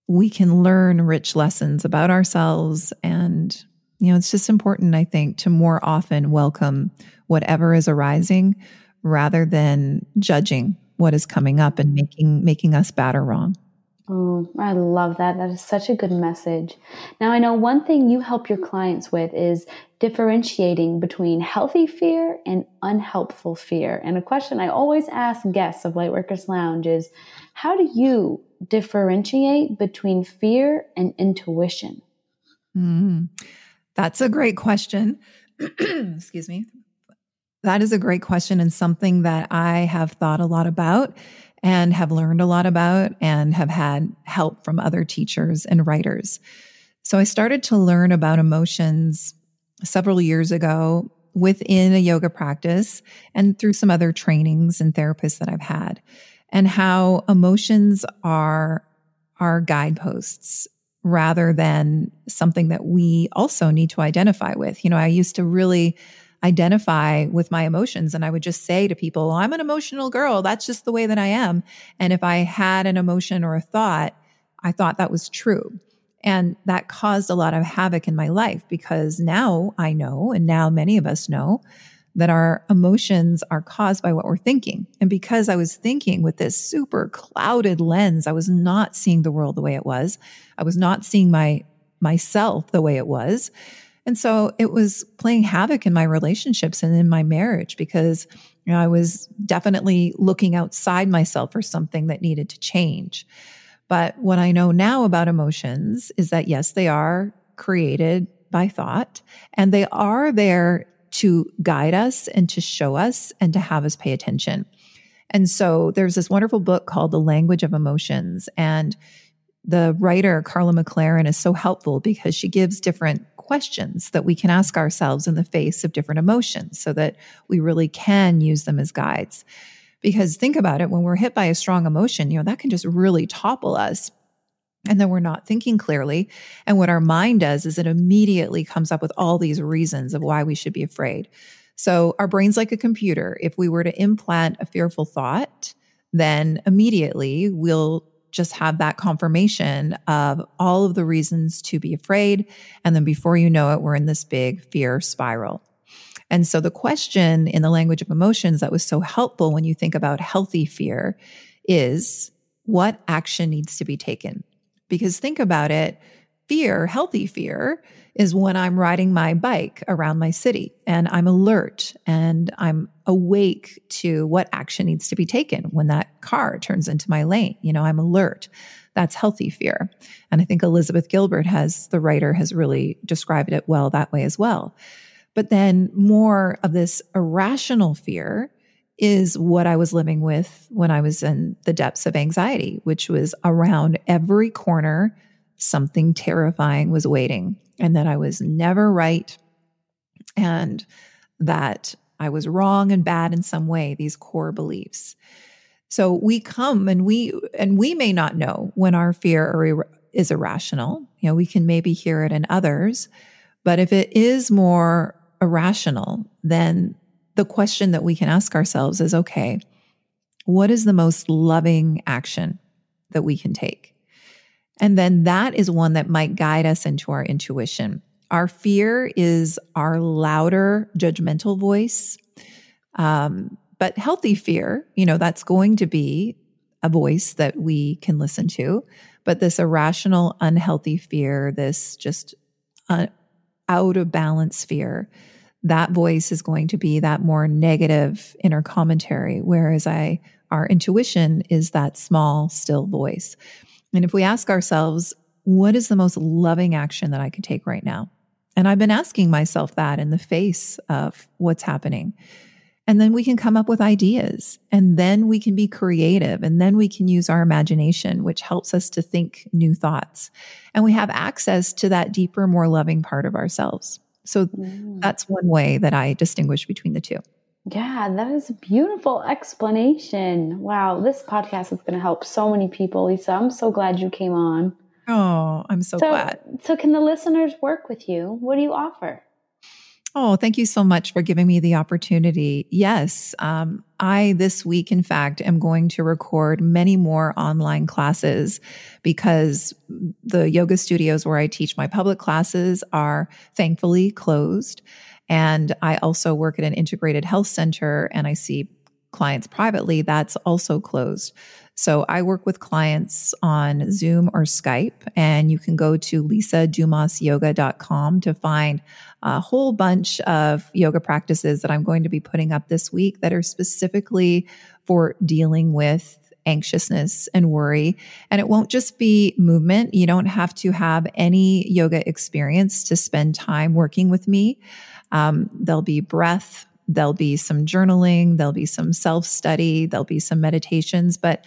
we can learn rich lessons about ourselves. And, you know, it's just important, I think, to more often welcome whatever is arising rather than judging what is coming up and making making us bad or wrong. Oh, I love that. That is such a good message. Now, I know one thing you help your clients with is differentiating between healthy fear and unhelpful fear. And a question I always ask guests of Lightworkers Lounge is how do you differentiate between fear and intuition? Mm, that's a great question. Excuse me. That is a great question and something that I have thought a lot about and have learned a lot about and have had help from other teachers and writers. So I started to learn about emotions several years ago within a yoga practice and through some other trainings and therapists that I've had and how emotions are our guideposts rather than something that we also need to identify with. You know, I used to really identify with my emotions and I would just say to people, I'm an emotional girl. That's just the way that I am. And if I had an emotion or a thought, I thought that was true. And that caused a lot of havoc in my life because now I know, and now many of us know, that our emotions are caused by what we're thinking. And because I was thinking with this super clouded lens, I was not seeing the world the way it was. I was not seeing my myself the way it was. And so it was playing havoc in my relationships and in my marriage because you know, I was definitely looking outside myself for something that needed to change. But what I know now about emotions is that yes, they are created by thought and they are there to guide us and to show us and to have us pay attention. And so there's this wonderful book called The Language of Emotions. And the writer, Karla McLaren, is so helpful because she gives different questions that we can ask ourselves in the face of different emotions so that we really can use them as guides. Because think about it, when we're hit by a strong emotion, you know, that can just really topple us. And then we're not thinking clearly. And what our mind does is it immediately comes up with all these reasons of why we should be afraid. So our brain's like a computer. If we were to implant a fearful thought, then immediately we'll just have that confirmation of all of the reasons to be afraid. And then before you know it, we're in this big fear spiral. And so the question in the language of emotions that was so helpful when you think about healthy fear is what action needs to be taken? Because think about it fear, healthy fear, is when I'm riding my bike around my city and I'm alert and I'm awake to what action needs to be taken when that car turns into my lane. You know, I'm alert. That's healthy fear. And I think Elizabeth Gilbert has, the writer, has really described it well that way as well. But then more of this irrational fear is what I was living with when I was in the depths of anxiety, which was around every corner, something terrifying was waiting, and that I was never right, and that I was wrong and bad in some way, these core beliefs. So we come and we and we may not know when our fear is irrational. You know, we can maybe hear it in others, but if it is more irrational, then the question that we can ask ourselves is okay, what is the most loving action that we can take? And then that is one that might guide us into our intuition. Our fear is our louder, judgmental voice. Um, but healthy fear, you know, that's going to be a voice that we can listen to. But this irrational, unhealthy fear, this just uh, out of balance fear, that voice is going to be that more negative inner commentary. Whereas I, our intuition is that small, still voice. And if we ask ourselves, what is the most loving action that I could take right now? And I've been asking myself that in the face of what's happening. And then we can come up with ideas and then we can be creative and then we can use our imagination, which helps us to think new thoughts. And we have access to that deeper, more loving part of ourselves. So mm. that's one way that I distinguish between the two. Yeah, that is a beautiful explanation. Wow, this podcast is going to help so many people, Lisa. I'm so glad you came on. Oh, I'm so, so glad. So, can the listeners work with you? What do you offer? Oh, thank you so much for giving me the opportunity. Yes, um, I this week, in fact, am going to record many more online classes because the yoga studios where I teach my public classes are thankfully closed. And I also work at an integrated health center and I see clients privately. That's also closed. So I work with clients on Zoom or Skype, and you can go to lisadumasyoga.com to find a whole bunch of yoga practices that I'm going to be putting up this week that are specifically for dealing with anxiousness and worry. And it won't just be movement. You don't have to have any yoga experience to spend time working with me. Um, there'll be breath, there'll be some journaling, there'll be some self study, there'll be some meditations, but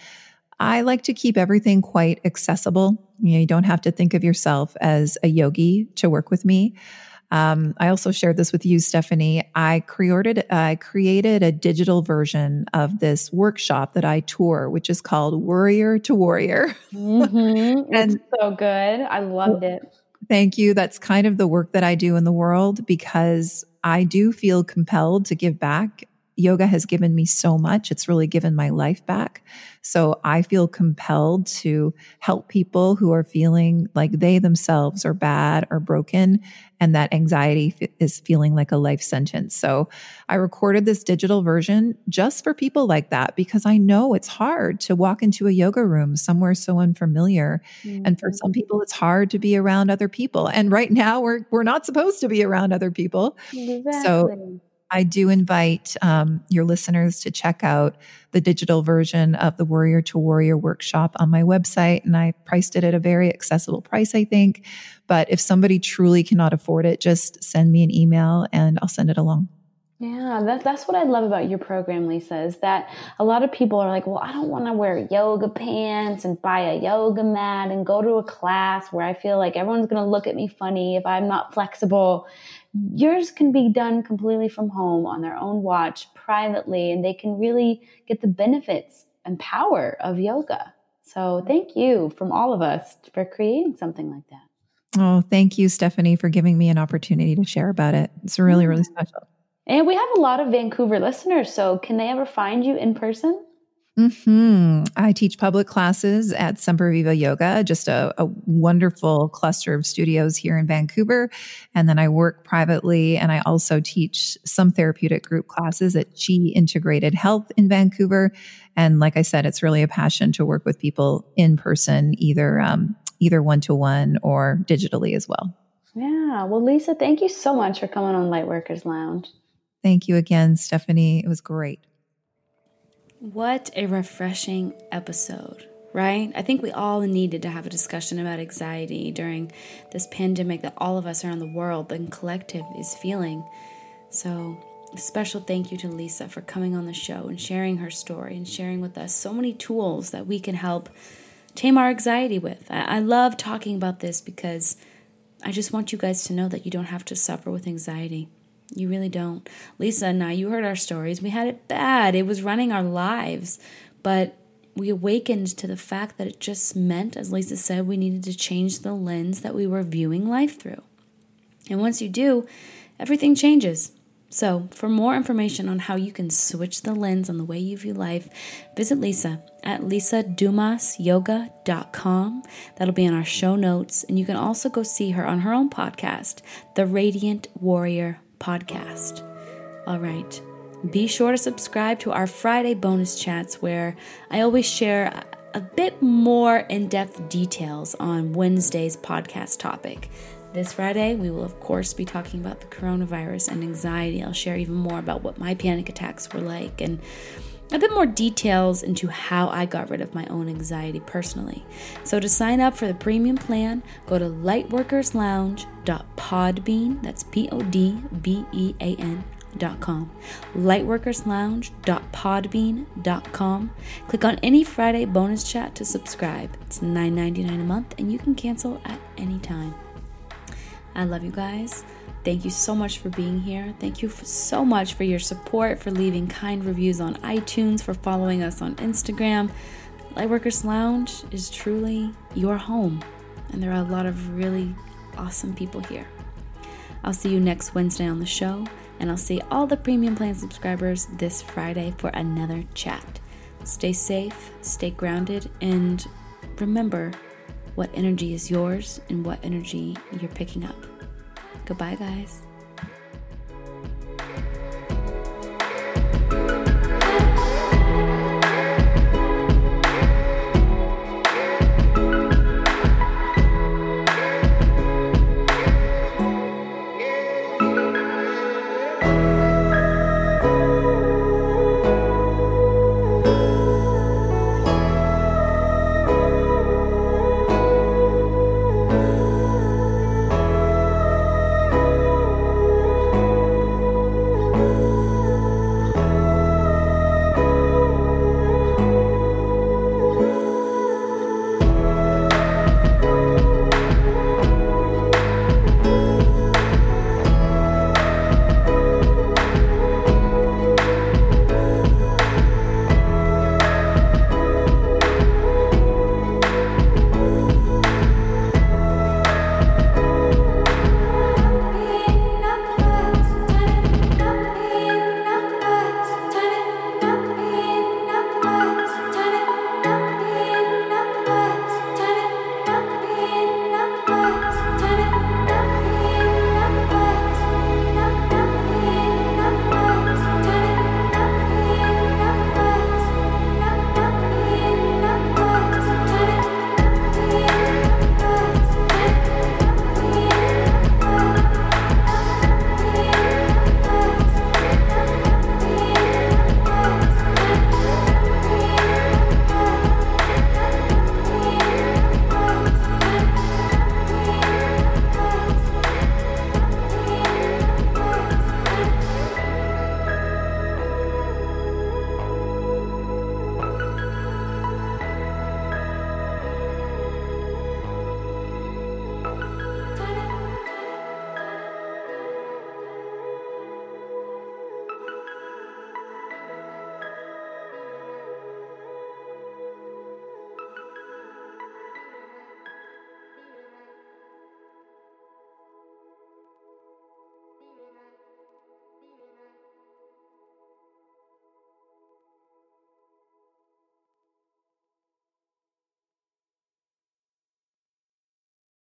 I like to keep everything quite accessible. You, know, you don't have to think of yourself as a yogi to work with me. Um, I also shared this with you, Stephanie. I created I created a digital version of this workshop that I tour, which is called Warrior to Warrior. Mm-hmm. and it's so good. I loved it. Thank you. That's kind of the work that I do in the world because I do feel compelled to give back. Yoga has given me so much. It's really given my life back. So I feel compelled to help people who are feeling like they themselves are bad or broken and that anxiety f- is feeling like a life sentence. So I recorded this digital version just for people like that because I know it's hard to walk into a yoga room somewhere so unfamiliar. Mm-hmm. And for some people it's hard to be around other people. And right now we're we're not supposed to be around other people. Exactly. So I do invite um, your listeners to check out the digital version of the Warrior to Warrior workshop on my website. And I priced it at a very accessible price, I think. But if somebody truly cannot afford it, just send me an email and I'll send it along. Yeah, that, that's what I love about your program, Lisa, is that a lot of people are like, well, I don't want to wear yoga pants and buy a yoga mat and go to a class where I feel like everyone's going to look at me funny if I'm not flexible. Yours can be done completely from home on their own watch privately, and they can really get the benefits and power of yoga. So, thank you from all of us for creating something like that. Oh, thank you, Stephanie, for giving me an opportunity to share about it. It's really, really special. And we have a lot of Vancouver listeners, so can they ever find you in person? Hmm. I teach public classes at Semperviva Yoga, just a, a, wonderful cluster of studios here in Vancouver. And then I work privately and I also teach some therapeutic group classes at Qi Integrated Health in Vancouver. And like I said, it's really a passion to work with people in person, either um, either one to one or digitally as well. Yeah. Well, Lisa, thank you so much for coming on Lightworkers Lounge. Thank you again, Stephanie. It was great. What a refreshing episode, right? I think we all needed to have a discussion about anxiety during this pandemic that all of us around the world and collective is feeling. So, a special thank you to Lisa for coming on the show and sharing her story and sharing with us so many tools that we can help tame our anxiety with. I, I love talking about this because I just want you guys to know that you don't have to suffer with anxiety. You really don't. Lisa and I, you heard our stories. We had it bad. It was running our lives. But we awakened to the fact that it just meant, as Lisa said, we needed to change the lens that we were viewing life through. And once you do, everything changes. So, for more information on how you can switch the lens on the way you view life, visit Lisa at lisadumasyoga.com. That'll be in our show notes. And you can also go see her on her own podcast, The Radiant Warrior podcast. All right. Be sure to subscribe to our Friday bonus chats where I always share a bit more in depth details on Wednesday's podcast topic. This Friday, we will, of course, be talking about the coronavirus and anxiety. I'll share even more about what my panic attacks were like and a bit more details into how I got rid of my own anxiety personally. So to sign up for the premium plan, go to lightworkerslounge.podbean, that's P O D B E A N lightworkerslounge.com. lightworkerslounge.podbean.com. Click on any Friday bonus chat to subscribe. It's $9.99 a month and you can cancel at any time. I love you guys. Thank you so much for being here. Thank you so much for your support, for leaving kind reviews on iTunes, for following us on Instagram. Lightworkers Lounge is truly your home, and there are a lot of really awesome people here. I'll see you next Wednesday on the show, and I'll see all the premium plan subscribers this Friday for another chat. Stay safe, stay grounded, and remember what energy is yours and what energy you're picking up. Goodbye, guys.